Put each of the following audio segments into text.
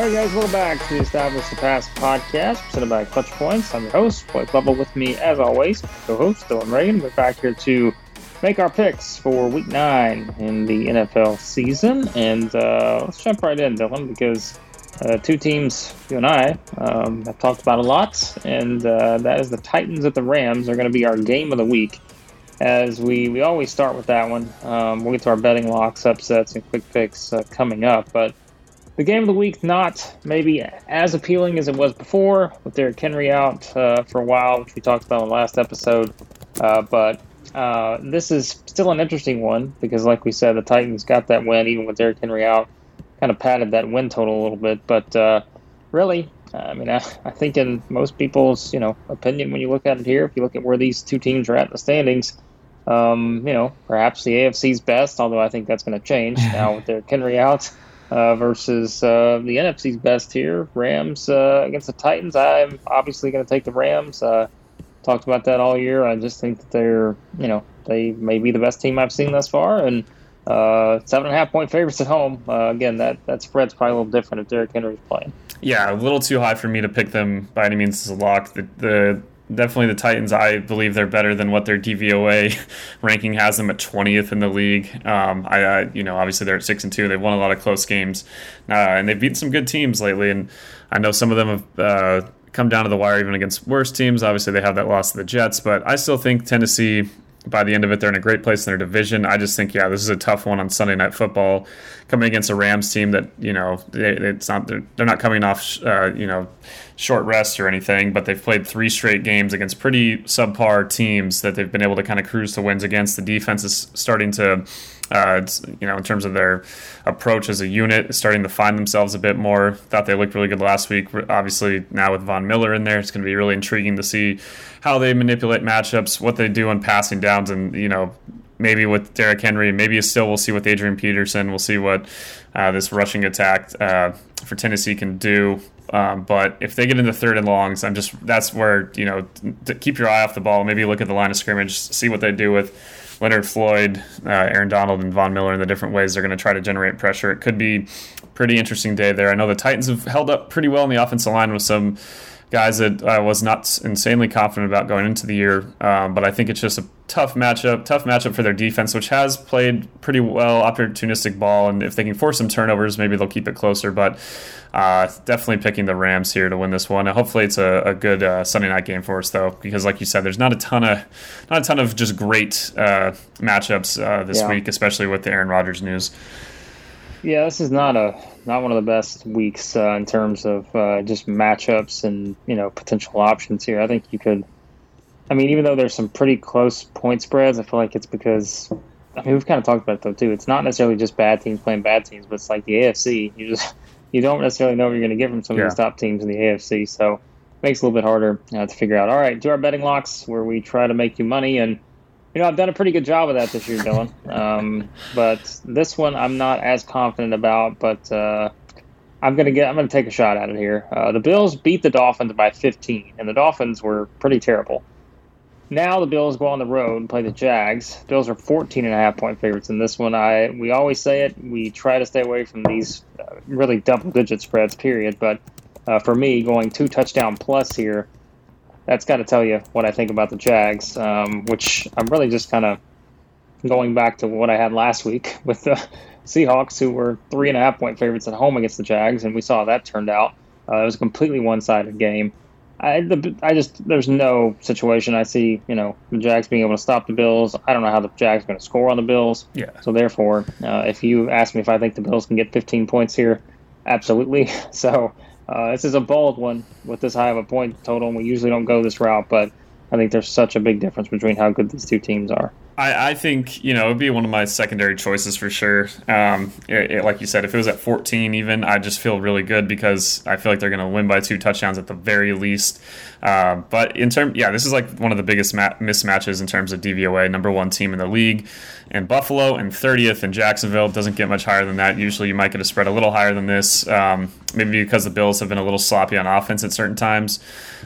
All right, guys, welcome back to the Establish the Pass podcast presented by Clutch Points. I'm your host, Blake Bubble. With me, as always, co-host Dylan Reagan. We're back here to make our picks for Week Nine in the NFL season, and uh, let's jump right in, Dylan, because uh, two teams you and I um, have talked about a lot, and uh, that is the Titans at the Rams are going to be our game of the week. As we, we always start with that one. Um, we'll get to our betting locks, upsets, and quick picks uh, coming up, but the game of the week not maybe as appealing as it was before with Derrick Henry out uh, for a while, which we talked about in the last episode. Uh, but uh, this is still an interesting one because, like we said, the Titans got that win even with Derrick Henry out, kind of padded that win total a little bit. But uh, really, I mean, I, I, think in most people's you know opinion, when you look at it here, if you look at where these two teams are at in the standings. Um, you know, perhaps the AFC's best, although I think that's going to change now with Derrick Henry out uh, versus uh, the NFC's best here, Rams uh, against the Titans. I'm obviously going to take the Rams. Uh, talked about that all year. I just think that they're, you know, they may be the best team I've seen thus far, and uh, seven and a half point favorites at home. Uh, again, that that spread's probably a little different if Derrick Henry's playing. Yeah, a little too high for me to pick them by any means as a lock. The, the definitely the Titans. I believe they're better than what their DVOA ranking has them at 20th in the league. Um, I, I, you know, obviously they're at six and two. They've won a lot of close games, uh, and they've beaten some good teams lately. And I know some of them have uh, come down to the wire even against worse teams. Obviously, they have that loss to the Jets, but I still think Tennessee by the end of it, they're in a great place in their division. I just think, yeah, this is a tough one on Sunday Night Football, coming against a Rams team that you know they, it's not they're, they're not coming off uh, you know short rest or anything, but they've played three straight games against pretty subpar teams that they've been able to kind of cruise to wins against. The defense is starting to uh, you know, in terms of their approach as a unit, starting to find themselves a bit more. Thought they looked really good last week. Obviously, now with Von Miller in there, it's going to be really intriguing to see how they manipulate matchups, what they do on passing downs, and you know, maybe with Derrick Henry, maybe still we'll see with Adrian Peterson. We'll see what uh, this rushing attack uh, for Tennessee can do. Um, but if they get into third and longs, I'm just that's where you know keep your eye off the ball. Maybe look at the line of scrimmage, see what they do with Leonard Floyd, uh, Aaron Donald, and Von Miller in the different ways they're going to try to generate pressure. It could be pretty interesting day there. I know the Titans have held up pretty well in the offensive line with some guys that I was not insanely confident about going into the year. Um, but I think it's just a tough matchup, tough matchup for their defense, which has played pretty well, opportunistic ball. And if they can force some turnovers, maybe they'll keep it closer. But uh, definitely picking the Rams here to win this one. Hopefully, it's a, a good uh, Sunday night game for us, though, because like you said, there's not a ton of not a ton of just great uh, matchups uh, this yeah. week, especially with the Aaron Rodgers news. Yeah, this is not a not one of the best weeks uh, in terms of uh, just matchups and you know potential options here. I think you could. I mean, even though there's some pretty close point spreads, I feel like it's because I mean we've kind of talked about it though too. It's not necessarily just bad teams playing bad teams, but it's like the AFC. You just you don't necessarily know what you're going to get from some yeah. of these top teams in the AFC. So it makes it a little bit harder uh, to figure out. All right, do our betting locks where we try to make you money and you know, I've done a pretty good job of that this year, Dylan. Um, but this one, I'm not as confident about. But uh, I'm gonna get. I'm gonna take a shot at it here. Uh, the Bills beat the Dolphins by 15, and the Dolphins were pretty terrible. Now the Bills go on the road and play the Jags. Bills are 14 and a half point favorites in this one. I we always say it. We try to stay away from these uh, really double digit spreads. Period. But uh, for me, going two touchdown plus here that's got to tell you what I think about the Jags, um, which I'm really just kind of going back to what I had last week with the Seahawks, who were three and a half point favorites at home against the Jags, and we saw how that turned out. Uh, it was a completely one sided game. I, the, I just there's no situation I see you know the Jags being able to stop the Bills. I don't know how the Jags are going to score on the Bills. Yeah. So therefore, uh, if you ask me if I think the Bills can get 15 points here, absolutely. So Uh, this is a bold one with this high of a point total, and we usually don't go this route, but I think there's such a big difference between how good these two teams are. I, I think you know it'd be one of my secondary choices for sure. Um, it, it, like you said, if it was at 14, even I just feel really good because I feel like they're going to win by two touchdowns at the very least. Uh, but in terms, yeah, this is like one of the biggest ma- mismatches in terms of DVOA. Number one team in the league, and Buffalo, and 30th in Jacksonville doesn't get much higher than that. Usually, you might get a spread a little higher than this. Um, maybe because the Bills have been a little sloppy on offense at certain times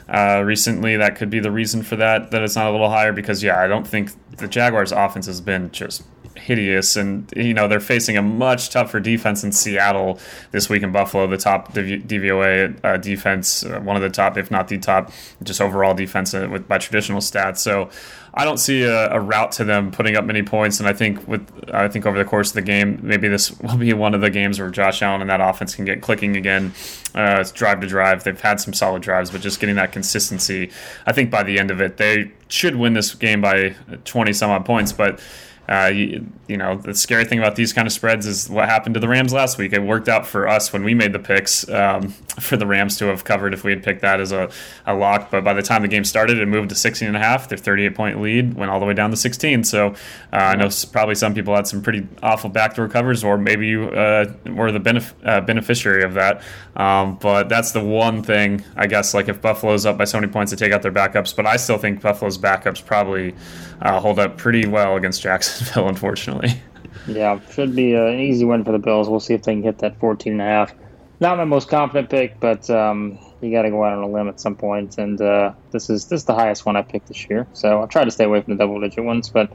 uh, recently. That could be the reason for that. That it's not a little higher because yeah, I don't think the Jaguars' offense has been just hideous, and you know they're facing a much tougher defense in Seattle this week in Buffalo, the top DVOA uh, defense, uh, one of the top, if not the top, just overall defense uh, with by traditional stats. So I don't see a, a, route to them putting up many points, and I think with I think over the course of the game, maybe this will be one of the games where Josh Allen and that offense can get clicking again. Uh, it's drive to drive. They've had some solid drives, but just getting that consistency. I think by the end of it, they should win this game by 20 some odd points, but uh, you, you, know, the scary thing about these kind of spreads is what happened to the Rams last week. It worked out for us when we made the picks um, for the Rams to have covered if we had picked that as a, a lock. But by the time the game started, it moved to 16 and a half. Their 38 point lead went all the way down to 16. So uh, I know probably some people had some pretty awful backdoor covers, or maybe you uh, were the benef- uh, beneficiary of that. Um, but that's the one thing, I guess, like if Buffalo's up by so many points to take out their backups. But I still think Buffalo's backups probably uh, hold up pretty well against Jacksonville, unfortunately. Yeah, should be uh, an easy win for the Bills. We'll see if they can hit that 14 and a half. Not my most confident pick, but um, you got to go out on a limb at some point. And uh, this is this is the highest one I picked this year, so I'll try to stay away from the double digit ones. But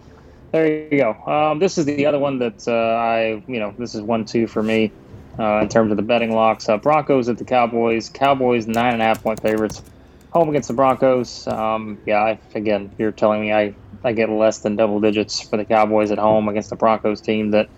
there you go. Um, this is the other one that uh, I, you know, this is one two for me uh, in terms of the betting locks. Uh, Broncos at the Cowboys. Cowboys nine and a half point favorites. Home against the Broncos. Um, yeah, I, again, you're telling me I I get less than double digits for the Cowboys at home against the Broncos team that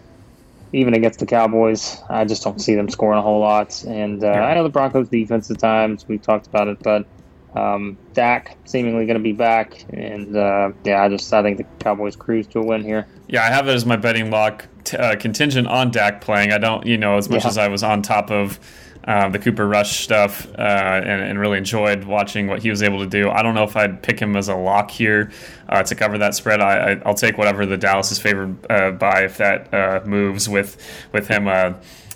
even against the Cowboys, I just don't see them scoring a whole lot. And uh. I know the Broncos defense at times, we've talked about it, but um, Dak seemingly going to be back. And uh, yeah, I just I think the Cowboys cruise to a win here. Yeah, I have it as my betting lock t- uh, contingent on Dak playing. I don't, you know, as much yeah. as I was on top of uh, the Cooper Rush stuff uh, and, and, really enjoyed watching what he was able to do. I don't know if I'd pick him as a lock here uh, to cover that spread. I, will take whatever the Dallas is favored uh, by if that uh, moves with with him.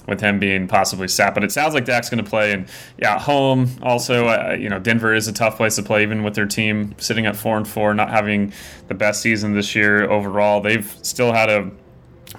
with him being possibly sat, but it sounds like Dak's going to play, and yeah, home also. you know, Denver is a tough place to play, even with their team sitting at four and four, not having the best season this year overall. They've still had a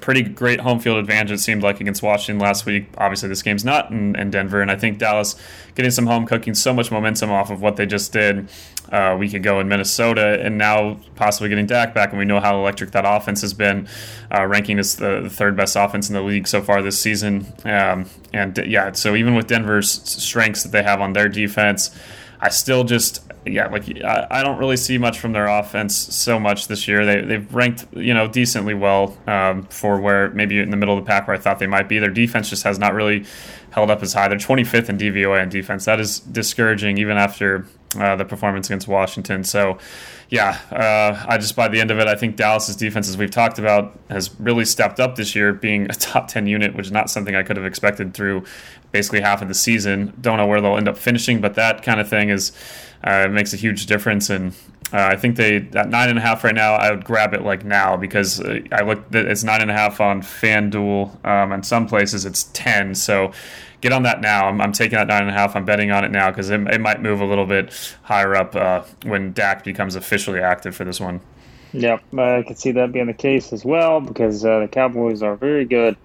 pretty great home field advantage it seemed like against Washington last week. Obviously, this game's not in, in Denver, and I think Dallas getting some home cooking, so much momentum off of what they just did uh, a week ago in Minnesota, and now possibly getting Dak back, and we know how electric that offense has been, uh, ranking as the, the, third best offense in the league so far this season. Um, and yeah, so even with Denver's strengths that they have on their defense. I still just yeah like I, I don't really see much from their offense so much this year. They they've ranked you know decently well um, for where maybe in the middle of the pack where I thought they might be. Their defense just has not really held up as high. They're 25th in DVOA on defense. That is discouraging even after uh, the performance against Washington. So yeah, uh, I just by the end of it, I think Dallas's defense, as we've talked about, has really stepped up this year, being a top 10 unit, which is not something I could have expected through basically half of the season. Don't know where they'll end up finishing, but that kind of thing is uh, makes a huge difference. And uh, I think they at nine and a half right now. I would grab it like now because uh, I looked. It's nine and a half on FanDuel. Um, and some places it's ten. So get on that now. I'm, I'm, taking that nine and a half. I'm betting on it now because it, it, might move a little bit higher up uh, when Dak becomes officially active for this one. Yep, I could see that being the case as well because uh, the Cowboys are very good,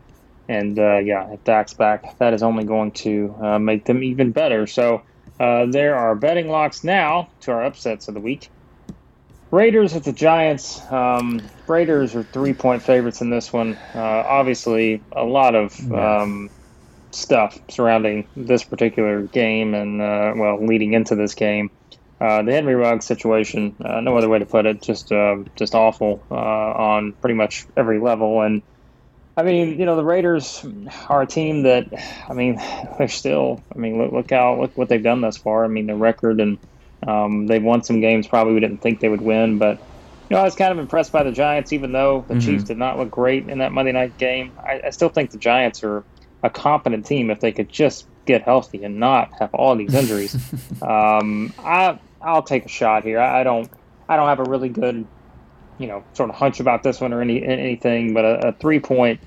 and uh, yeah, if Dak's back, that is only going to uh, make them even better. So uh, there are betting locks now to our upsets of the week. Raiders at the Giants. Um, Raiders are three point favorites in this one. Uh, obviously, a lot of um, stuff surrounding this particular game and, uh, well, leading into this game. Uh, the Henry Ruggs situation, uh, no other way to put it, just uh, just awful uh, on pretty much every level. And I mean, you know, the Raiders are a team that, I mean, they're still. I mean, look, look how look what they've done thus far. I mean, the record and um, they've won some games probably we didn't think they would win, but you know, I was kind of impressed by the Giants, even though the mm-hmm. Chiefs did not look great in that Monday night game. I, I still think the Giants are a competent team if they could just get healthy and not have all these injuries. um, I I'll take a shot here. I, I, don't I don't have a really good you know sort of hunch about this one or any anything, but a, a three point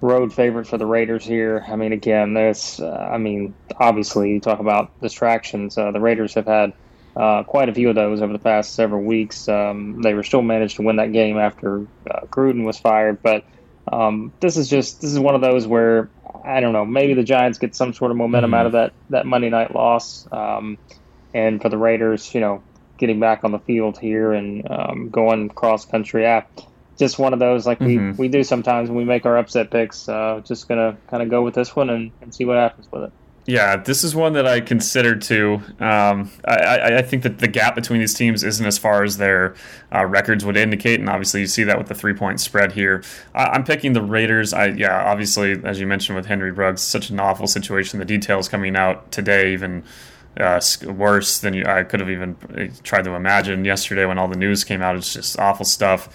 road favorite for the Raiders here. I mean, again, this uh, I mean, obviously you talk about distractions. Uh, the Raiders have had. Uh, quite a few of those over the past several weeks. Um, they were still managed to win that game after uh, Gruden was fired, but um, this is just this is one of those where I don't know. Maybe the Giants get some sort of momentum mm-hmm. out of that that Monday night loss, um, and for the Raiders, you know, getting back on the field here and um, going cross country. Yeah, just one of those like mm-hmm. we, we do sometimes when we make our upset picks. Uh, just gonna kind of go with this one and, and see what happens with it. Yeah, this is one that I considered too. Um, I, I, think that the gap between these teams isn't as far as their uh, records would indicate, and obviously you see that with the three point spread here. I, am picking the Raiders. I yeah, obviously as you mentioned with Henry Ruggs, such an awful situation. The details coming out today even. Uh, worse than I could have even uh, tried to imagine yesterday when all the news came out. It's just awful stuff.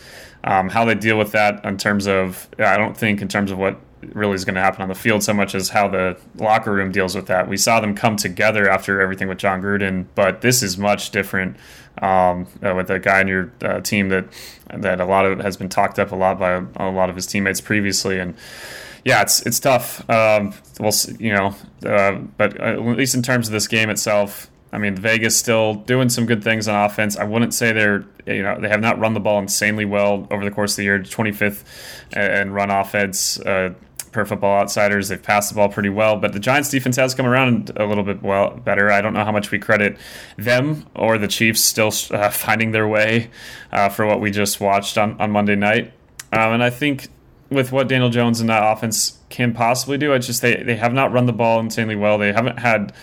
Um, how they deal with that in terms of, I don't think in terms of what really is going to happen on the field so much as how the locker room deals with that. We saw them come together after everything with Jon Gruden, but this is much different um, uh, with a guy on your uh, team that that a lot of has been talked up a lot by a, a lot of his teammates previously, and yeah, it's it's tough. Um, we'll you know, uh, but uh, at least in terms of this game itself, I mean, Vegas still doing some good things on offense. I wouldn't say they're, you know, they have not run the ball insanely well over the course of the year. 25th and run offense. Uh, per Football Outsiders. They've passed the ball pretty well, but the Giants' defense has come around a little bit well better. I don't know how much we credit them or the Chiefs still uh, finding their way uh, for what we just watched on, on Monday night. Um, and I think with what Daniel Jones and that offense can possibly do, it's just they, they have not run the ball insanely well. They haven't had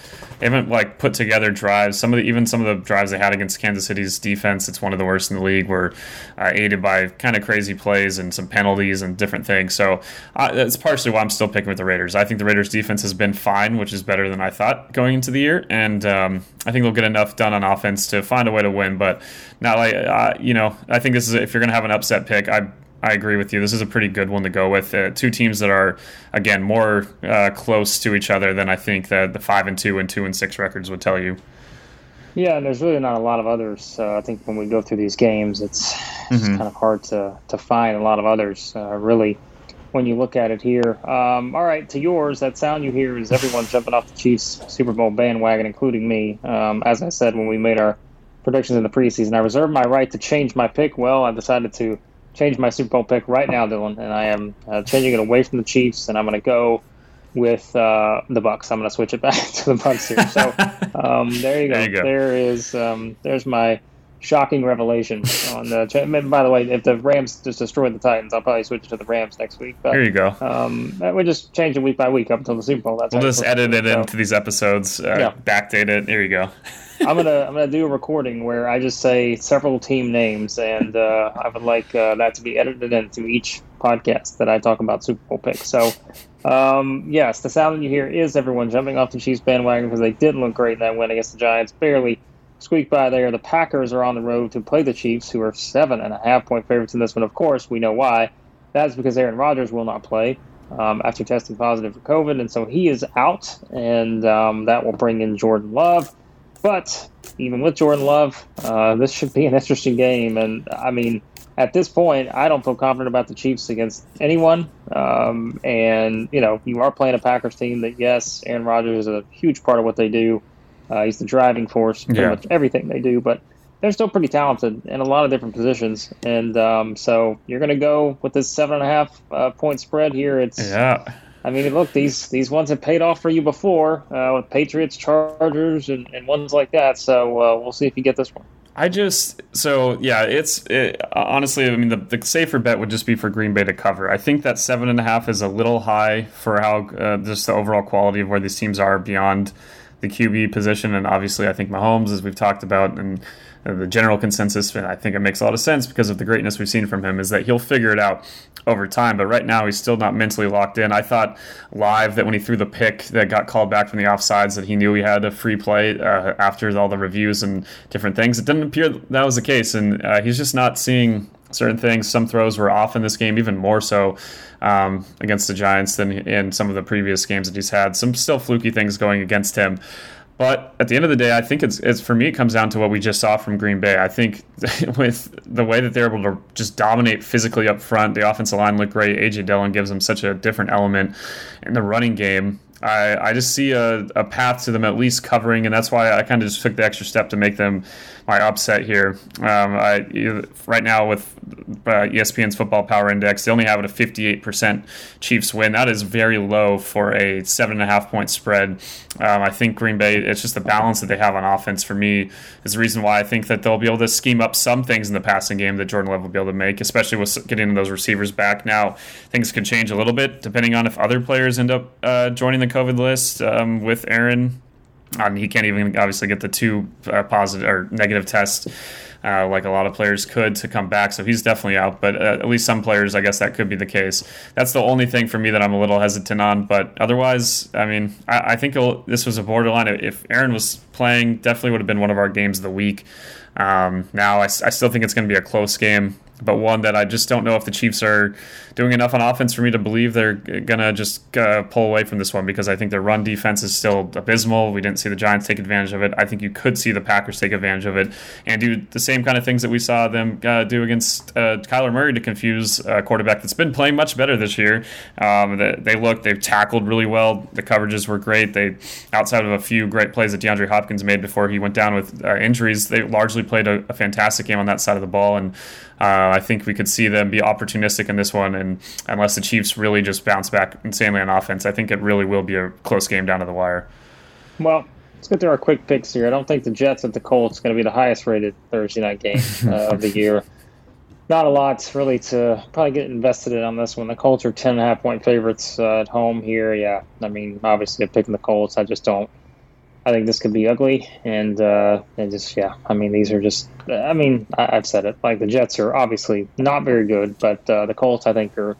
they haven't like put together drives. Some of the even some of the drives they had against Kansas City's defense, it's one of the worst in the league. Were uh, aided by kind of crazy plays and some penalties and different things. So uh, that's partially why I'm still picking with the Raiders. I think the Raiders defense has been fine, which is better than I thought going into the year, and um, I think they'll get enough done on offense to find a way to win. But not like uh, you know, I think this is if you're going to have an upset pick, I I agree with you. This is a pretty good one to go with. Uh, two teams that are again more uh, close to each other than I think that the five and two and two and six records would tell you. Yeah, and there's really not a lot of others. Uh, I think when we go through these games, it's, mm-hmm. kind of hard to, to find a lot of others. Uh, really, when you look at it here. Um, all right, to yours, that sound you hear is everyone jumping off the Chiefs Super Bowl bandwagon, including me. Um, as I said when we made our predictions in the preseason, I reserved my right to change my pick. Well, I decided to change my Super Bowl pick right now, Dylan, and I am uh, changing it away from the Chiefs, and I'm going to go with uh, the Bucs. I'm going to switch it back to the Bucs here. So um, there, you go. there you go. There is um, there's my shocking revelation on the. By the way, if the Rams just destroy the Titans, I'll probably switch it to the Rams next week. But, there you go. Um, we just change it week by week up until the Super Bowl. That's we'll just edit it into these episodes, uh, yeah. backdate it. There you go. I'm gonna I'm gonna do a recording where I just say several team names, and uh, I would like uh, that to be edited into each podcast that I talk about Super Bowl picks. So, um, yes, the sound you hear is everyone jumping off the Chiefs bandwagon because they didn't look great in that win against the Giants, barely squeaked by there. The Packers are on the road to play the Chiefs, who are seven and a half point favorites in this one. Of course, we know why. That's because Aaron Rodgers will not play. Um, after testing positive for COVID, and so he is out, and um, that will bring in Jordan Love. But even with Jordan Love, uh, this should be an interesting game. And I mean, at this point, I don't feel confident about the Chiefs against anyone. Um, and you know, you are playing a Packers team that, yes, Aaron Rodgers is a huge part of what they do. Uh, he's the driving force, pretty yeah. much everything they do. But they're still pretty talented in a lot of different positions. And um, so you're going to go with this seven and a half uh, point spread here. It's yeah. I mean, look, these these ones have paid off for you before uh, with Patriots, Chargers, and, and ones like that. So uh, we'll see if you get this one. I just so yeah, it's it, honestly. I mean, the, the safer bet would just be for Green Bay to cover. I think that seven and a half is a little high for how uh, just the overall quality of where these teams are beyond the QB position, and obviously, I think Mahomes, as we've talked about, and the general consensus, and I think it makes a lot of sense because of the greatness we've seen from him, is that he'll figure it out over time. But right now, he's still not mentally locked in. I thought live that when he threw the pick that got called back from the offsides, that he knew he had a free play uh, after all the reviews and different things. It didn't appear that was the case, and uh, he's just not seeing certain things. Some throws were off in this game, even more so um, against the Giants than in some of the previous games that he's had. Some still fluky things going against him. But at the end of the day, I think it's, it's for me, it comes down to what we just saw from Green Bay. I think with the way that they're able to just dominate physically up front, the offensive line looked great. AJ Dillon gives them such a different element in the running game. I, I just see a, a path to them at least covering, and that's why I kind of just took the extra step to make them my upset here. Um, I, right now, with uh, ESPN's Football Power Index, they only have it a 58% Chiefs win. That is very low for a seven and a half point spread. Um, I think Green Bay, it's just the balance that they have on offense for me is the reason why I think that they'll be able to scheme up some things in the passing game that Jordan Love will be able to make, especially with getting those receivers back. Now, things could change a little bit depending on if other players end up uh, joining the COVID list um, with Aaron um, he can't even obviously get the two uh, positive or negative tests uh, like a lot of players could to come back. So he's definitely out. But uh, at least some players, I guess that could be the case. That's the only thing for me that I'm a little hesitant on. But otherwise, I mean, I, I think this was a borderline. If Aaron was playing, definitely would have been one of our games of the week. Um, now, I, I still think it's going to be a close game but one that I just don't know if the Chiefs are doing enough on offense for me to believe they're gonna just uh, pull away from this one because I think their run defense is still abysmal. We didn't see the Giants take advantage of it. I think you could see the Packers take advantage of it and do the same kind of things that we saw them uh, do against uh, Kyler Murray to confuse a quarterback that's been playing much better this year. Um, they, they look, they've tackled really well. The coverages were great. They, outside of a few great plays that DeAndre Hopkins made before he went down with uh, injuries, they largely played a, a fantastic game on that side of the ball and. Uh, I think we could see them be opportunistic in this one, and unless the Chiefs really just bounce back insanely on offense, I think it really will be a close game down to the wire. Well, let's get through our quick picks here. I don't think the Jets at the Colts is going to be the highest rated Thursday night game uh, of the year. Not a lot really to probably get invested in on this one. The Colts are 10 and a half point favorites uh, at home here. Yeah, I mean, obviously, I'm picking the Colts. I just don't I think this could be ugly, and uh, and just yeah, I mean these are just I mean I, have said it like the Jets are obviously not very good, but uh, the Colts I think are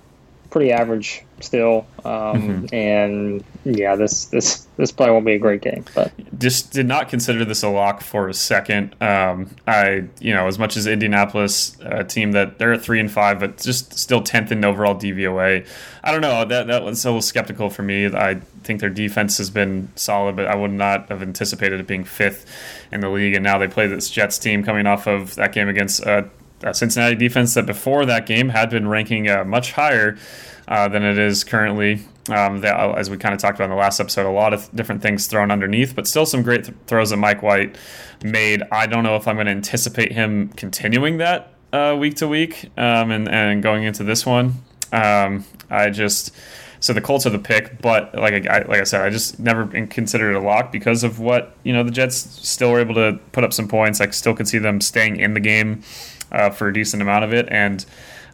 pretty average still. Um, mm-hmm. And yeah, this this this probably won't be a great game. But just did not consider this a lock for a second. Um, I you know as much as Indianapolis, a team that they're at three and five, but just still tenth in overall DVOA. I don't know that that was a little skeptical for me. I think their defense has been solid, but I would not have anticipated it being fifth in the league. And now they play this Jets team coming off of that game against. Uh, uh, Cincinnati defense that before that game had been ranking uh, much higher uh, than it is currently. Um, that, uh, as we kind of talked about in the last episode, a lot of different things thrown underneath, but still some great th- throws that Mike White made. I don't know if I'm going to anticipate him continuing that uh, week to week um, and, and going into this one. Um, I just so the Colts are the pick, but like I, like I said, I just never considered it a lock because of what you know the Jets still were able to put up some points. I still could see them staying in the game uh, for a decent amount of it. And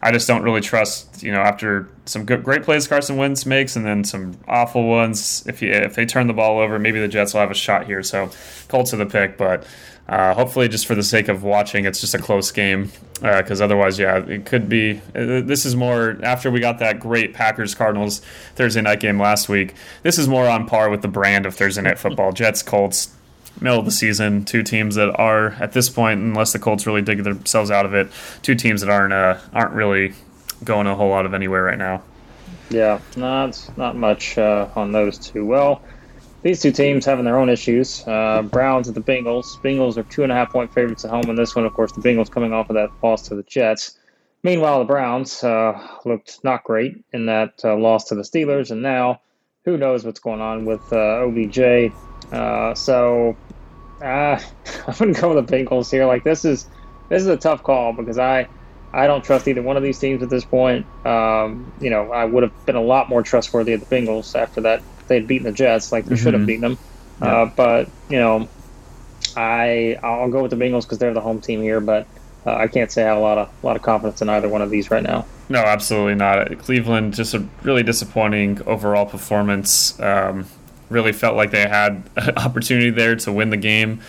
I just don't really trust, you know, after some good, great plays Carson Wentz makes and then some awful ones. If if they turn the ball over, maybe the Jets will have a shot here. So Colts are the pick, but uh, hopefully, just for the sake of watching, it's just a close game. Because uh, otherwise, yeah, it could be. Uh, this is more after we got that great Packers Cardinals Thursday night game last week. This is more on par with the brand of Thursday night football. Jets Colts middle of the season. Two teams that are at this point, unless the Colts really dig themselves out of it, two teams that aren't uh, aren't really going a whole lot of anywhere right now. Yeah, not not much uh, on those two. Well, these two teams having their own issues. Uh, Browns and the Bengals. Bengals are two and a half point favorites at home in this one. Of course, the Bengals coming off of that loss to the Jets. Meanwhile, the Browns uh, looked not great in that uh, loss to the Steelers, and now who knows what's going on with uh, OBJ. Uh, so uh, I'm gonna go with the Bengals here. Like this is this is a tough call because I I don't trust either one of these teams at this point. Um, you know, I would have been a lot more trustworthy of the Bengals after that they'd beaten the Jets, like they mm-hmm. should have mm-hmm. beaten them. Yeah. Uh, but you know, I I'll go with the Bengals because they're the home team here. But uh, I can't say I have a lot of a lot of confidence in either one of these right now. No, absolutely not. Cleveland just a really disappointing overall performance. Um, really felt like they had an opportunity there to win the game.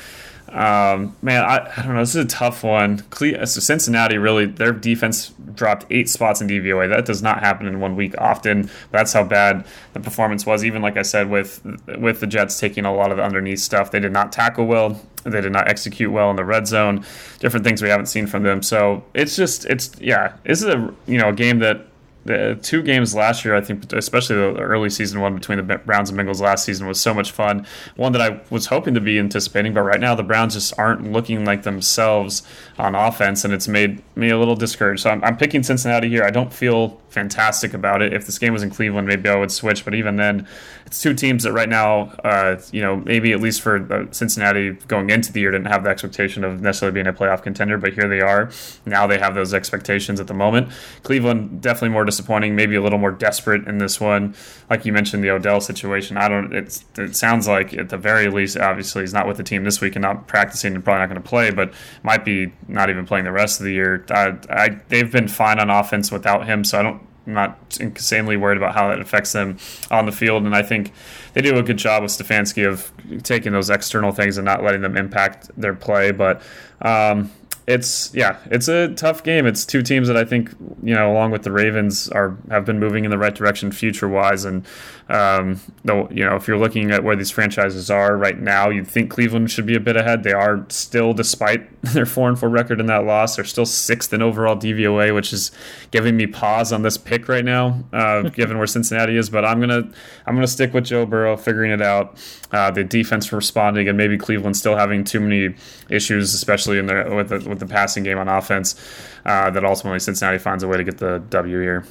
Um, man, I, I, don't know. This is a tough one. Cle- uh, so Cincinnati really, their defense dropped eight spots in DVOA. That does not happen in one week often. That's how bad the performance was. Even like I said, with with the Jets taking a lot of the underneath stuff, they did not tackle well. They did not execute well in the red zone. Different things we haven't seen from them. So it's just it's yeah. This is a you know a game that the two games last year, I think, especially the early season one between the Browns and Bengals last season, was so much fun. One that I was hoping to be anticipating, but right now the Browns just aren't looking like themselves on offense, and it's made me a little discouraged. So I'm, I'm picking Cincinnati here. I don't feel fantastic about it. If this game was in Cleveland, maybe I would switch, but even then, it's two teams that right now, uh, you know, maybe at least for uh, Cincinnati going into the year didn't have the expectation of necessarily being a playoff contender, but here they are. Now they have those expectations at the moment. Cleveland definitely more disappointing, maybe a little more desperate in this one. Like you mentioned, the Odell situation. I don't. It's it sounds like at the very least, obviously, he's not with the team this week and not practicing and probably not going to play, but might be not even playing the rest of the year. I, I, they've been fine on offense without him, so I don't I'm not insanely worried about how that affects them on the field. And I think they do a good job with Stefanski of taking those external things and not letting them impact their play. But um, it's yeah, it's a tough game. It's two teams that I think you know, along with the Ravens, are have been moving in the right direction future wise. And um, though you know, if you're looking at where these franchises are right now, you'd think Cleveland should be a bit ahead. They are still, despite their four and four record in that loss, they're still sixth in overall DVOA, which is giving me pause on this pick right now, uh, given where Cincinnati is. But I'm gonna I'm gonna stick with Joe Burrow, figuring it out. Uh, the defense responding, and maybe Cleveland still having too many issues, especially in their with the, with the passing game on offense, uh, that ultimately Cincinnati finds a way to get the W here.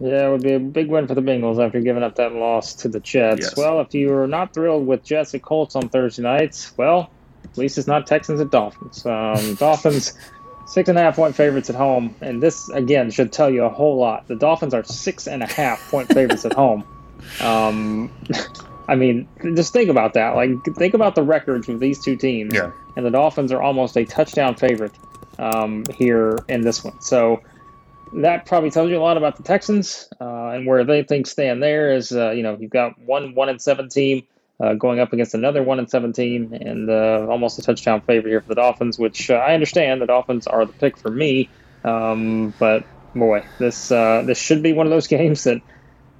Yeah, it would be a big win for the Bengals after giving up that loss to the Jets. Yes. Well, if you are not thrilled with Jets and Colts on Thursday nights, well, at least it's not Texans and Dolphins. Um, Dolphins six and a half point favorites at home, and this again should tell you a whole lot. The Dolphins are six and a half point favorites at home. Um, I mean, just think about that. Like, think about the records of these two teams. Yeah. And the Dolphins are almost a touchdown favorite um, here in this one. So that probably tells you a lot about the Texans uh, and where they think stand there. Is uh, you know you've got one one and seven team uh, going up against another one and seven team, and uh, almost a touchdown favorite here for the Dolphins. Which uh, I understand the Dolphins are the pick for me, um, but boy, this uh, this should be one of those games that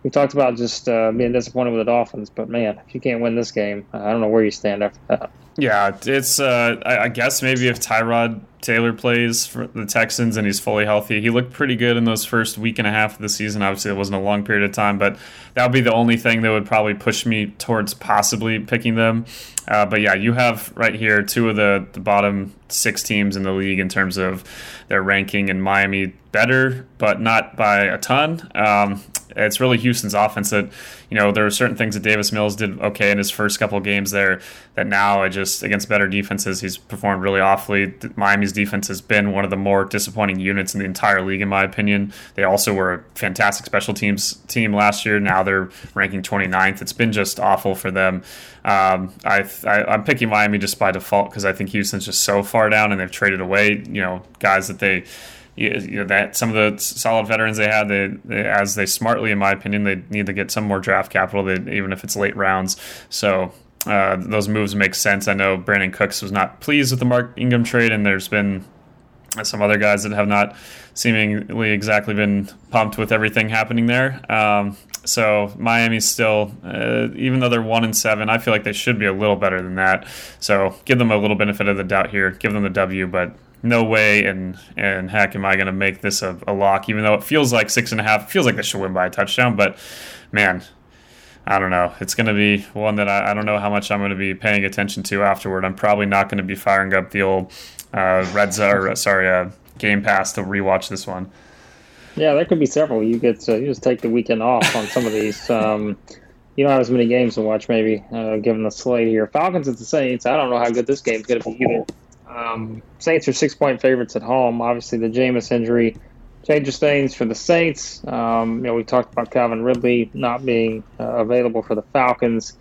we talked about just being disappointed with the Dolphins, but man, if you can't win this game, I don't know where you stand after that. Yeah, it's. Uh, I, guess maybe if Tyrod Taylor plays for the Texans and he's fully healthy, he looked pretty good in those first week and a half of the season. Obviously, it wasn't a long period of time, but that would be the only thing that would probably push me towards possibly picking them. Uh, but yeah, you have right here two of the, the bottom six teams in the league in terms of their ranking, and Miami better, but not by a ton. Um, it's really Houston's offense that, you know, there are certain things that Davis Mills did okay in his first couple games there that now I just, against better defenses, he's performed really awfully. Miami's defense has been one of the more disappointing units in the entire league, in my opinion. They also were a fantastic special teams team last year. Now they're ranking 29th. It's been just awful for them. Um, I, I, am picking Miami just by default because I think Houston's just so far down and they've traded away, you know, guys that they you know, that some of the solid veterans they had, they, they, as they smartly, in my opinion, they need to get some more draft capital, they, even if it's late rounds. So uh, those moves make sense. I know Brandin Cooks was not pleased with the Mark Ingram trade, and there's been some other guys that have not seemingly exactly been pumped with everything happening there. Um, so Miami's still, uh, even though they're one and seven, I feel like they should be a little better than that. So give them a little benefit of the doubt here. Give them the W, but no way and and heck am I going to make this a, a, lock, even though it feels like six and a half. feels like they should win by a touchdown, but man, I don't know. It's going to be one that I, I don't know how much I'm going to be paying attention to afterward. I'm probably not going to be firing up the old uh, Red or uh, sorry uh, Game Pass to rewatch this one. Yeah, there could be several. You get to, you just take the weekend off on some of these. Um, you don't have as many games to watch, maybe, uh, given the slate here. Falcons at the Saints. I don't know how good this game's going to be either. Um, Saints are six point favorites at home. Obviously, the Jameis injury changes things for the Saints. Um, you know, we talked about Calvin Ridley not being uh, available for the Falcons.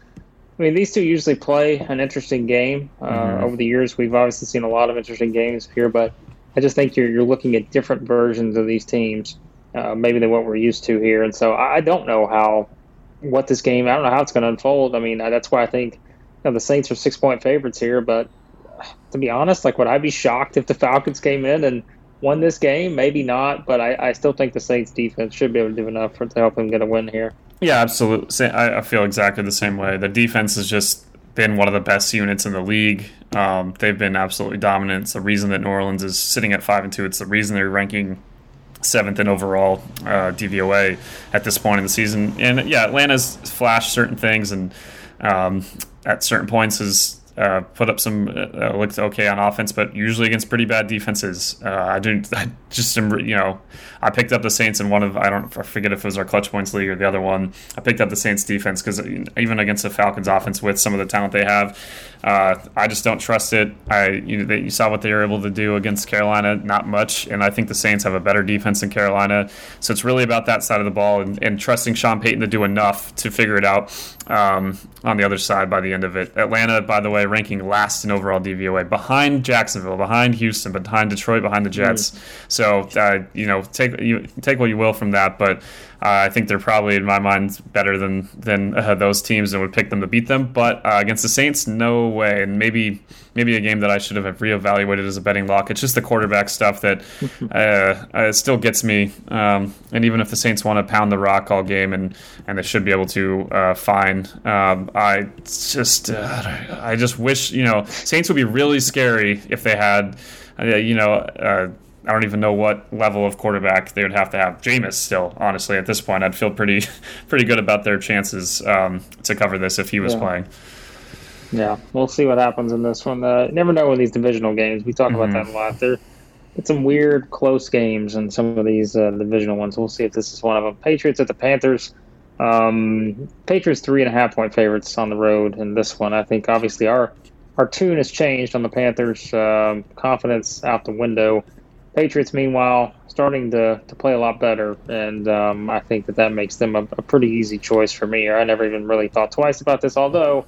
I mean, these two usually play an interesting game. Uh, mm-hmm. Over the years, we've obviously seen a lot of interesting games here, but I just think you're, you're looking at different versions of these teams, uh, maybe than what we're used to here. And so I don't know how, what this game, I don't know how it's going to unfold. I mean, that's why I think you know, the Saints are six point favorites here, but to be honest, like would I be shocked if the Falcons came in and won this game? Maybe not, but I, I still think the Saints defense should be able to do enough for to help them get a win here. Yeah, absolutely. I, feel exactly the same way. The defense has just been one of the best units in the league. Um, they've been absolutely dominant. It's the reason that New Orleans is sitting at five and two. It's the reason they're ranking seventh in overall uh, DVOA at this point in the season. And yeah, Atlanta's flashed certain things and um, at certain points has uh, put up some uh, uh, looked okay on offense, but usually against pretty bad defenses. Uh, I didn't. I just you know, I picked up the Saints in one of I don't I forget if it was our clutch points league or the other one. I picked up the Saints defense because even against the Falcons offense with some of the talent they have, uh, I just don't trust it. I you, know, they, you saw what they were able to do against Carolina, not much, and I think the Saints have a better defense than Carolina. So it's really about that side of the ball and, and trusting Sean Payton to do enough to figure it out um, on the other side by the end of it. Atlanta, by the way, ranking last in overall DVOA, behind Jacksonville, behind Houston, behind Detroit, behind the Jets. Mm. So uh, you know, take you take what you will from that, but I think they're probably, in my mind, better than than uh, those teams and would pick them to beat them. But uh, against the Saints, no way. And maybe maybe a game that I should have reevaluated as a betting lock. It's just the quarterback stuff that uh, uh, still gets me. Um, and even if the Saints want to pound the rock all game, and and they should be able to, uh, fine. Um, I just I just wish you know Saints would be really scary if they had. you know, I don't even know what level of quarterback they would have to have. Jameis still, honestly, at this point, I'd feel pretty pretty good about their chances um, to cover this if he was yeah. playing. Yeah, we'll see what happens in this one. Uh, never know in these divisional games. We talk mm-hmm. about that a lot. There, it's some weird close games in some of these uh, divisional ones. We'll see if this is one of them. Patriots at the Panthers. Um, Patriots three and a half point favorites on the road in this one. I think obviously our our tune has changed on the Panthers. Um, confidence out the window. Patriots, meanwhile, starting to, to play a lot better, and um, I think that that makes them a, a, pretty easy choice for me. Or I never even really thought twice about this, although,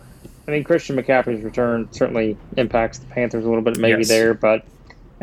I mean, Christian McCaffrey's return certainly impacts the Panthers a little bit, maybe yes. there, but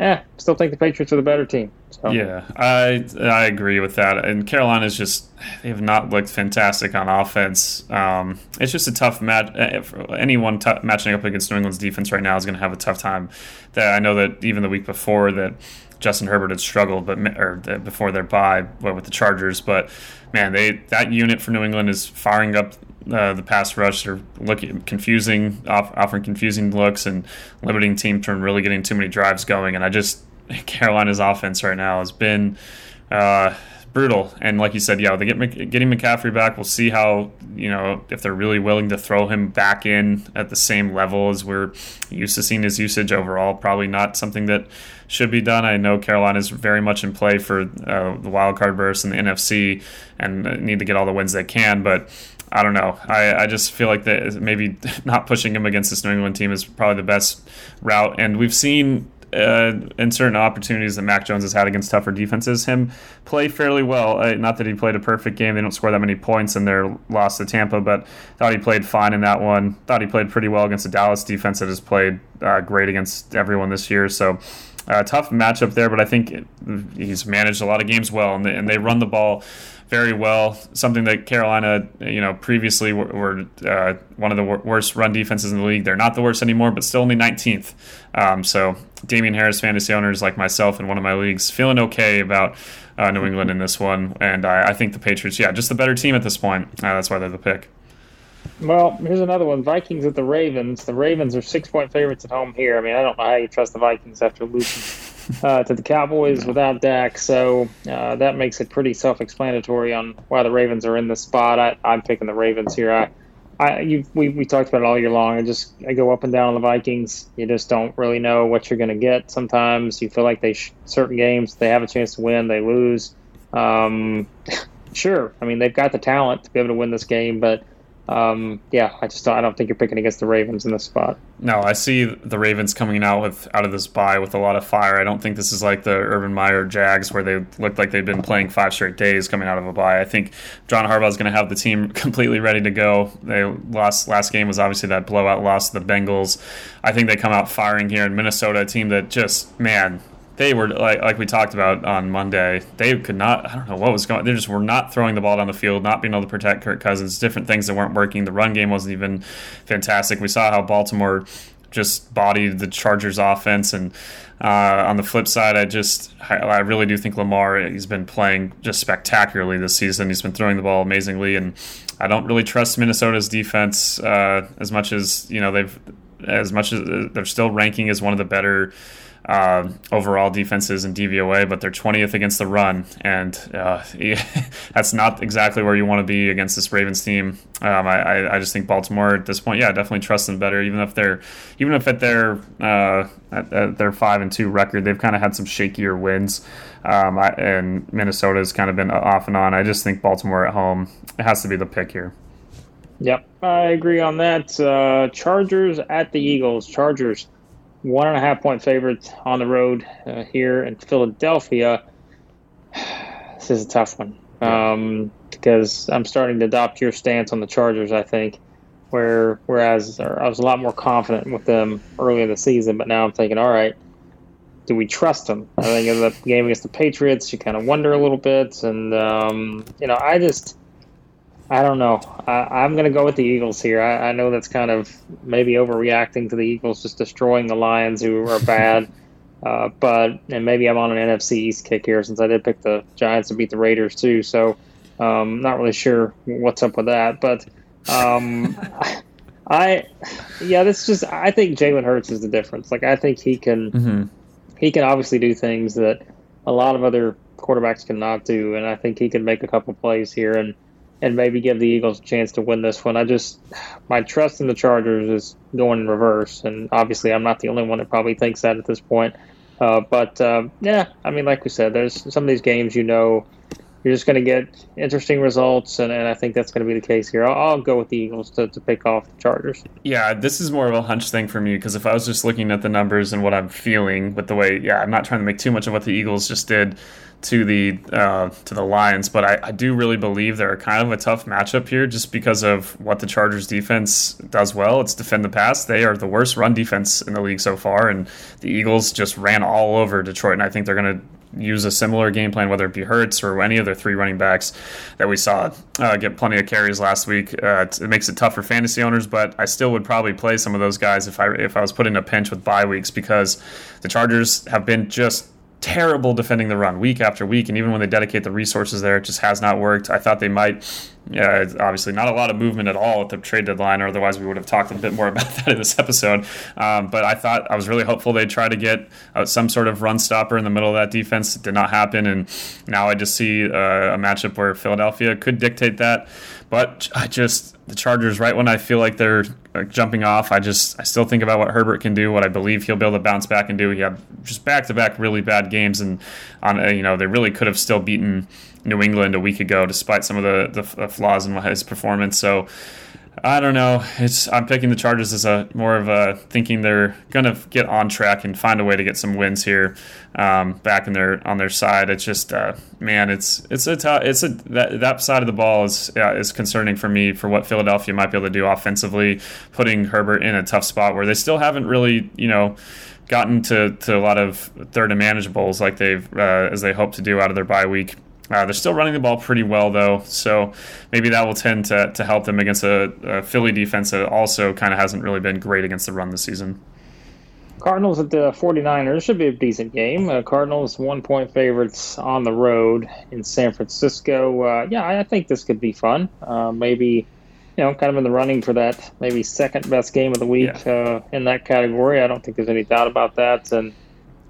yeah, still think the Patriots are the better team. So. Yeah, I I agree with that. And Carolina's just they have not looked fantastic on offense. Um, it's just a tough match. Uh, anyone t- matching up against New England's defense right now is going to have a tough time. That I know that even the week before that Justin Herbert had struggled, but or before their bye with the Chargers. But man, they that unit for New England is firing up uh, the pass rush. They're looking confusing, off, offering confusing looks and limiting team from really getting too many drives going. And I just Carolina's offense right now has been. Uh, brutal. And like you said, yeah, they get getting McCaffrey back. We'll see how you know if they're really willing to throw him back in at the same level as we're used to seeing his usage overall. Probably not something that should be done. I know Carolina is very much in play for uh, the wild card burst and the NFC, and need to get all the wins they can, but. I don't know. I, I just feel like that maybe not pushing him against this New England team is probably the best route. And we've seen uh, in certain opportunities that Mac Jones has had against tougher defenses, him play fairly well. Uh, not that he played a perfect game; they don't score that many points in their loss to Tampa, but thought he played fine in that one. Thought he played pretty well against the Dallas defense that has played uh, great against everyone this year. So. Uh, tough matchup there, but I think he's managed a lot of games well, and they, and they run the ball very well. Something that Carolina, you know, previously were, were uh, one of the worst run defenses in the league. They're not the worst anymore, but still only 19th. Um, so Damien Harris fantasy owners like myself in one of my leagues feeling okay about uh, New England in this one, and I, I, think the Patriots, yeah, just the better team at this point. Uh, that's why they're the pick. Well, here's another one: Vikings at the Ravens. The Ravens are six-point favorites at home here. I mean, I don't know how you trust the Vikings after losing uh, to the Cowboys without Dak. So uh, that makes it pretty self-explanatory on why the Ravens are in this spot. I, am picking the Ravens here. I, I, you, we, we talked about it all year long. I just I go up and down on the Vikings. You just don't really know what you're going to get. Sometimes you feel like they sh- certain games they have a chance to win, they lose. Um, sure, I mean they've got the talent to be able to win this game, but um, yeah, I just don't, I don't think you're picking against the Ravens in this spot. No, I see the Ravens coming out with out of this bye with a lot of fire. I don't think this is like the Urban Meyer Jags where they looked like they've been playing five straight days coming out of a bye. I think John Harbaugh is going to have the team completely ready to go. They lost last game was obviously that blowout loss to the Bengals. I think they come out firing here in Minnesota, a team that just man they were like like we talked about on Monday. They could not. I don't know what was going. They just were not throwing the ball down the field, not being able to protect Kirk Cousins. Different things that weren't working. The run game wasn't even fantastic. We saw how Baltimore just bodied the Chargers offense. And uh, on the flip side, I just I, I, really do think Lamar he's been playing just spectacularly this season. He's been throwing the ball amazingly, and I don't really trust Minnesota's defense uh, as much as you know they've as much as they're still ranking as one of the better uh, overall defenses in DVOA, but they're 20th against the run, and uh, that's not exactly where you want to be against this Ravens team. Um, I, I just think Baltimore at this point, yeah, definitely trust them better, even if they're even if at their uh, at, at their five and two record, they've kind of had some shakier wins, um, I, and Minnesota has kind of been off and on. I just think Baltimore at home it has to be the pick here. Yep, I agree on that. Uh, Chargers at the Eagles. Chargers one and a half point favorites on the road uh, here in Philadelphia. this is a tough one um, because I'm starting to adopt your stance on the Chargers. I think, where whereas I was a lot more confident with them early in the season, but now I'm thinking, all right, do we trust them? I think in the game against the Patriots, you kind of wonder a little bit, and um, you know, I just I don't know. I, am going to go with the Eagles here. I, I, know that's kind of maybe overreacting to the Eagles just destroying the Lions, who are bad. uh, but and maybe I'm on an NFC East kick here since I did pick the Giants to beat the Raiders too. So um, not really sure what's up with that. But um, I, yeah, this just I think Jalen Hurts is the difference. Like I think he can mm-hmm. he can obviously do things that a lot of other quarterbacks cannot do, and I think he can make a couple plays here and and maybe give the Eagles a chance to win this one. I just my trust in the Chargers is going in reverse, and obviously I'm not the only one that probably thinks that at this point. Uh, but uh, yeah, I mean, like we said, there's some of these games you know you're just going to get interesting results, and, and I think that's going to be the case here. I'll, I'll, go with the Eagles to, to pick off the Chargers. Yeah, this is more of a hunch thing for me because if I was just looking at the numbers and what I'm feeling with the way, yeah, I'm not trying to make too much of what the Eagles just did to the uh, to the Lions, but I, I, do really believe they're kind of a tough matchup here, just because of what the Chargers defense does well. It's defend the pass. They are the worst run defense in the league so far, and the Eagles just ran all over Detroit, and I think they're going to use a similar game plan, whether it be Hurts or any of their three running backs that we saw uh, get plenty of carries last week. Uh, it makes it tough for fantasy owners, but I still would probably play some of those guys if I if I was put in a pinch with bye weeks because the Chargers have been just terrible defending the run week after week, and even when they dedicate the resources there, it just has not worked. I thought they might. Yeah, obviously not a lot of movement at all at the trade deadline, or otherwise we would have talked a bit more about that in this episode. Um, but I thought I was really hopeful they'd try to get uh, some sort of run stopper in the middle of that defense. It did not happen, and now I just see uh, a matchup where Philadelphia could dictate that. But I just the Chargers right when I feel like they're uh, jumping off. I just I still think about what Herbert can do, what I believe he'll be able to bounce back and do. He had just back to back really bad games, and on uh, you know they really could have still beaten New England a week ago, despite some of the, the flaws in his performance. So I don't know. It's I'm picking the Chargers as a more of a thinking they're gonna get on track and find a way to get some wins here, um, back in their on their side. It's just uh, man, it's it's a t- it's a that, that side of the ball is yeah, is concerning for me for what Philadelphia might be able to do offensively, putting Herbert in a tough spot where they still haven't really you know gotten to, to a lot of third and manageables like they've uh, as they hope to do out of their bye week. Uh, they're still running the ball pretty well, though, so maybe that will tend to, to help them against a, a Philly defense that also kind of hasn't really been great against the run this season. Cardinals at the 49ers should be a decent game. Uh, Cardinals one point favorites on the road in San Francisco. Uh, yeah, I think this could be fun. Uh, maybe, you know, kind of in the running for that maybe second best game of the week yeah. Uh, in that category. I don't think there's any doubt about that. And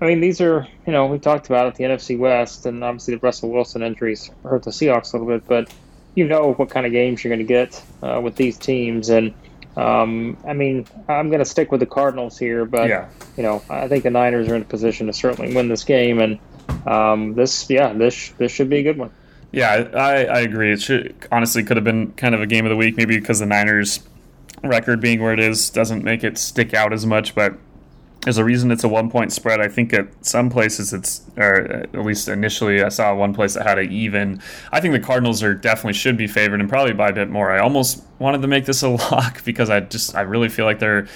I mean, these are, you know, we talked about it, the NFC West, and obviously the Russell Wilson injuries hurt the Seahawks a little bit, but you know what kind of games you're going to get uh, with these teams. And, um, I mean, I'm going to stick with the Cardinals here, but, yeah. you know, I think the Niners are in a position to certainly win this game. And um, this, yeah, this, this should be a good one. Yeah, I, I agree. It should honestly could have been kind of a game of the week, maybe because the Niners record being where it is doesn't make it stick out as much, but there's a reason it's a one point spread. I think at some places it's, or at least initially, I saw one place that had an even. I think the Cardinals are definitely should be favored and probably by a bit more. I almost wanted to make this a lock because I just I really feel like they're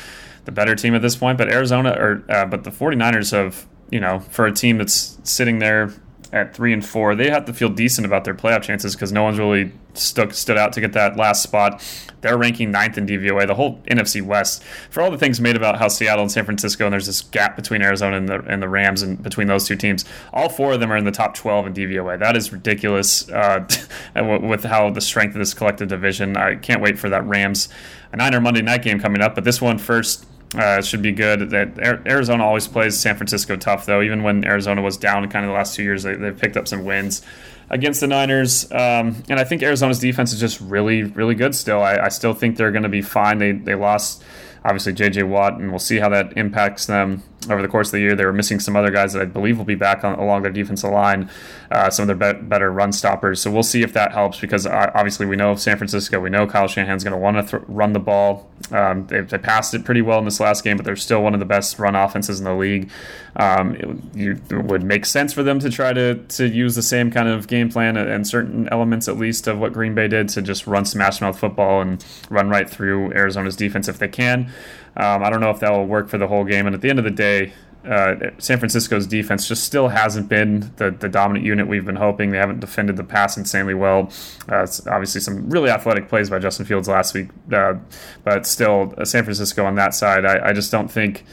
the better team at this point. But Arizona or uh, but the 49ers have you know for a team that's sitting there at three and four, they have to feel decent about their playoff chances because no one's really stuck stood out to get that last spot. They're ranking ninth in DVOA. The whole NFC West, for all the things made about how Seattle and San Francisco, and there's this gap between Arizona and the and the Rams, and between those two teams, all four of them are in the top 12 in DVOA. That is ridiculous. Uh, with how the strength of this collective division, I can't wait for that Rams a Niner Monday night game coming up. But this one first. Uh, should be good. That Arizona always plays San Francisco tough, though. Even when Arizona was down, kind of the last two years, they, they've picked up some wins against the Niners. Um, and I think Arizona's defense is just really, really good still. I, I still think they're going to be fine. They, they lost, obviously, J.J. Watt, and we'll see how that impacts them over the course of the year. They were missing some other guys that I believe will be back on, along their defensive line, uh, some of their be- better run stoppers. So we'll see if that helps because uh, obviously we know San Francisco, we know Kyle Shanahan's going to want to th- run the ball. Um, they, they, passed it pretty well in this last game, but they're still one of the best run offenses in the league. Um, it, you, it, would make sense for them to try to, to use the same kind of game plan and certain elements, at least, of what Green Bay did to just run smash mouth football and run right through Arizona's defense if they can. Um, I don't know if that will work for the whole game. And at the end of the day, uh, San Francisco's defense just still hasn't been the, the dominant unit we've been hoping. They haven't defended the pass insanely well. Uh, it's obviously some really athletic plays by Justin Fields last week, uh, but still, uh, San Francisco on that side, I, I just don't think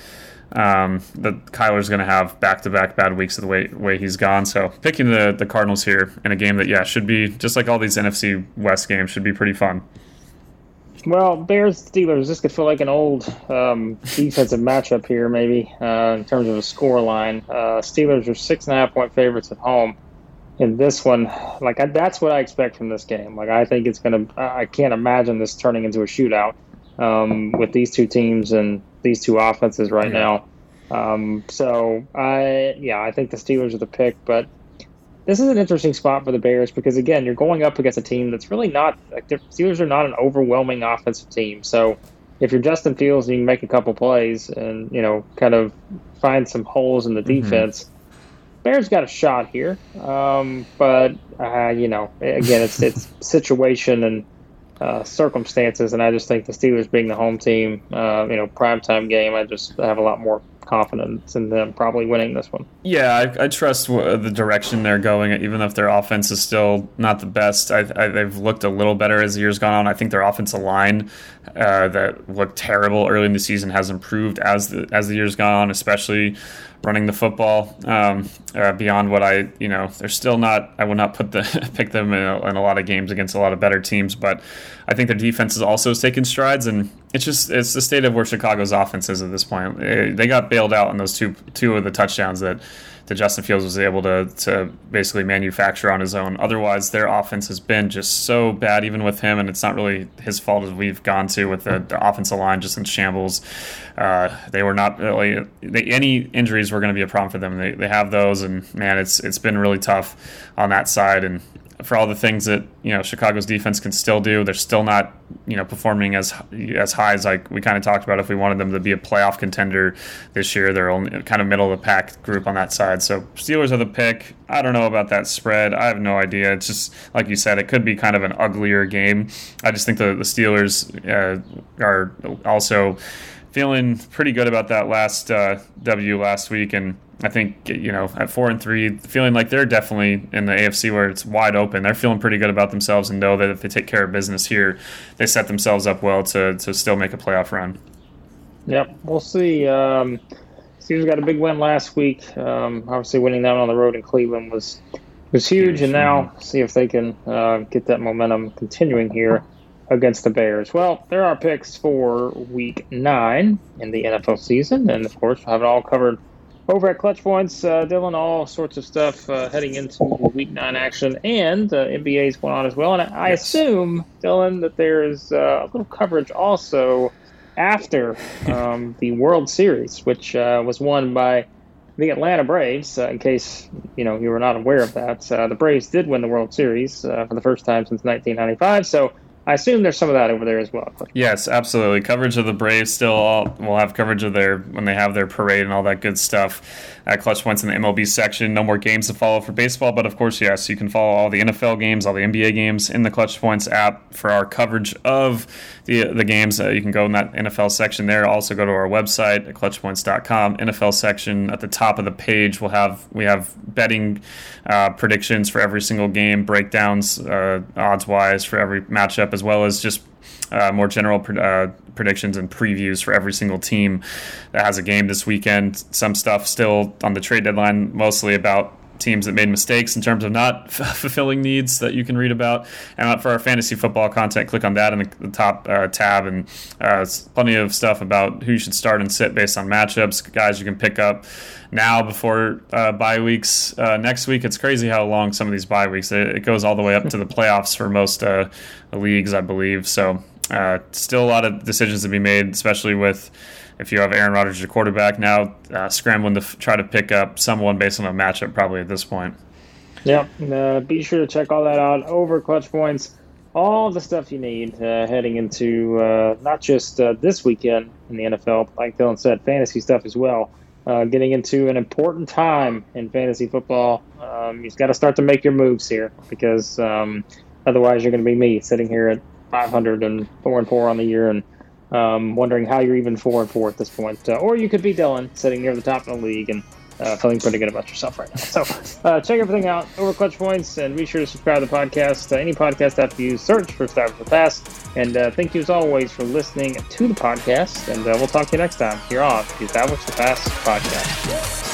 um, that Kyler's going to have back to back bad weeks of the way way he's gone. So picking the the Cardinals here in a game that yeah should be just like all these NFC West games should be pretty fun. Well, Bears Steelers. This could feel like an old um, defensive matchup here, maybe uh, in terms of a score line. Uh, Steelers are six and a half point favorites at home. In this one, like I, that's what I expect from this game. Like I think it's gonna. I can't imagine this turning into a shootout um, with these two teams and these two offenses right yeah. now. Um, so I, yeah, I think the Steelers are the pick, but this is an interesting spot for the Bears because again, you're going up against a team that's really not like the Steelers are not an overwhelming offensive team. So if you're Justin Fields and you can make a couple plays and you know kind of find some holes in the mm-hmm. defense, mm-hmm. Bears got a shot here. Um, but uh, you know, again, it's it's situation and uh, circumstances, and I just think the Steelers being the home team, uh, you know, primetime game, I just have a lot more confidence in them probably winning this one. Yeah, I, I trust the direction they're going, even if their offense is still not the best. I, I, they've looked a little better as the years gone on. I think their offensive line uh, that looked terrible early in the season has improved as the as the years gone on, especially running the football um, uh, beyond what I, you know, they're still not. I will not put the pick them in a, in a, lot of games against a lot of better teams, but I think their defense is also taken strides, and it's just it's the state of where Chicago's offense is at this point. They got bailed out on those two two of the touchdowns that that Justin Fields was able to to basically manufacture on his own. Otherwise, their offense has been just so bad, even with him, and it's not really his fault as we've gone to with the, the offensive line just in shambles. Uh, they were not really they, any injuries were going to be a problem for them. They, they have those, and man, it's it's been really tough on that side. And for all the things that you know Chicago's defense can still do. They're still not you know performing as as high as like we kind of talked about. If we wanted them to be a playoff contender this year, they're only kind of middle of the pack group on that side. So Steelers are the pick. I don't know about that spread. I have no idea. It's just like you said, it could be kind of an uglier game. I just think the the Steelers uh, are also feeling pretty good about that last uh, W last week and I think you know at four and three, feeling like they're definitely in the AFC where it's wide open. They're feeling pretty good about themselves and know that if they take care of business here, they set themselves up well to to still make a playoff run. Yep, we'll see. Um, Steelers got a big win last week. Um, obviously, winning that on the road in Cleveland was was huge, and now see if they can uh, get that momentum continuing here against the Bears. Well, there are picks for Week Nine in the NFL season, and of course, we'll have it all covered over at Clutch Points, uh, Dylan, all sorts of stuff uh, heading into Week Nine action, and uh, NBA is going on as well. And I, yes. assume, Dylan, that there's uh, a little coverage also after um, the World Series, which uh, was won by the Atlanta Braves. Uh, in case you know you were not aware of that, the Braves did win the World Series for the first time since 1995. So I assume there's some of that over there as well. Yes, absolutely. Coverage of the Braves still. We'll have coverage of their when they have their parade and all that good stuff. At Clutch Points in the MLB section. No more games to follow for baseball, but of course, yes, you can follow all the NFL games, all the NBA games in the Clutch Points app for our coverage of the the games. Uh, you can go in that NFL section there. Also, go to our website at clutchpoints.com. NFL section at the top of the page, we'll have we have betting uh, predictions for every single game, breakdowns uh, odds wise for every matchup, as well as just uh, more general uh, predictions and previews for every single team that has a game this weekend. Some stuff still on the trade deadline, mostly about teams that made mistakes in terms of not f- fulfilling needs that you can read about. And for our fantasy football content, click on that in the, the top uh, tab, and uh, plenty of stuff about who you should start and sit based on matchups, guys you can pick up now before uh, bye weeks uh, next week. It's crazy how long some of these bye weeks. It, it goes all the way up to the playoffs for most uh, leagues, I believe. So uh, still a lot of decisions to be made, especially with if you have Aaron Rodgers your quarterback now, uh, scrambling to f- try to pick up someone based on a matchup probably at this point. Yep. Uh, be sure to check all that out over Clutch Points. All the stuff you need uh, heading into uh, not just uh, this weekend in the NFL, like Dylan said, fantasy stuff as well. getting into an important time in fantasy football. Um, you've got to start to make your moves here because um, otherwise you're going to be me sitting here at 500 and four and four on the year and um, wondering how you're even four and four at this point. Uh, or you could be Dylan sitting near the top of the league and uh, feeling pretty good about yourself right now. So uh, check everything out over Clutch Points and be sure to subscribe to the podcast. Uh, any podcast app you search for Establish the Pass. And uh, thank you as always for listening to the podcast. And uh, we'll talk to you next time here on the Establish the Pass podcast.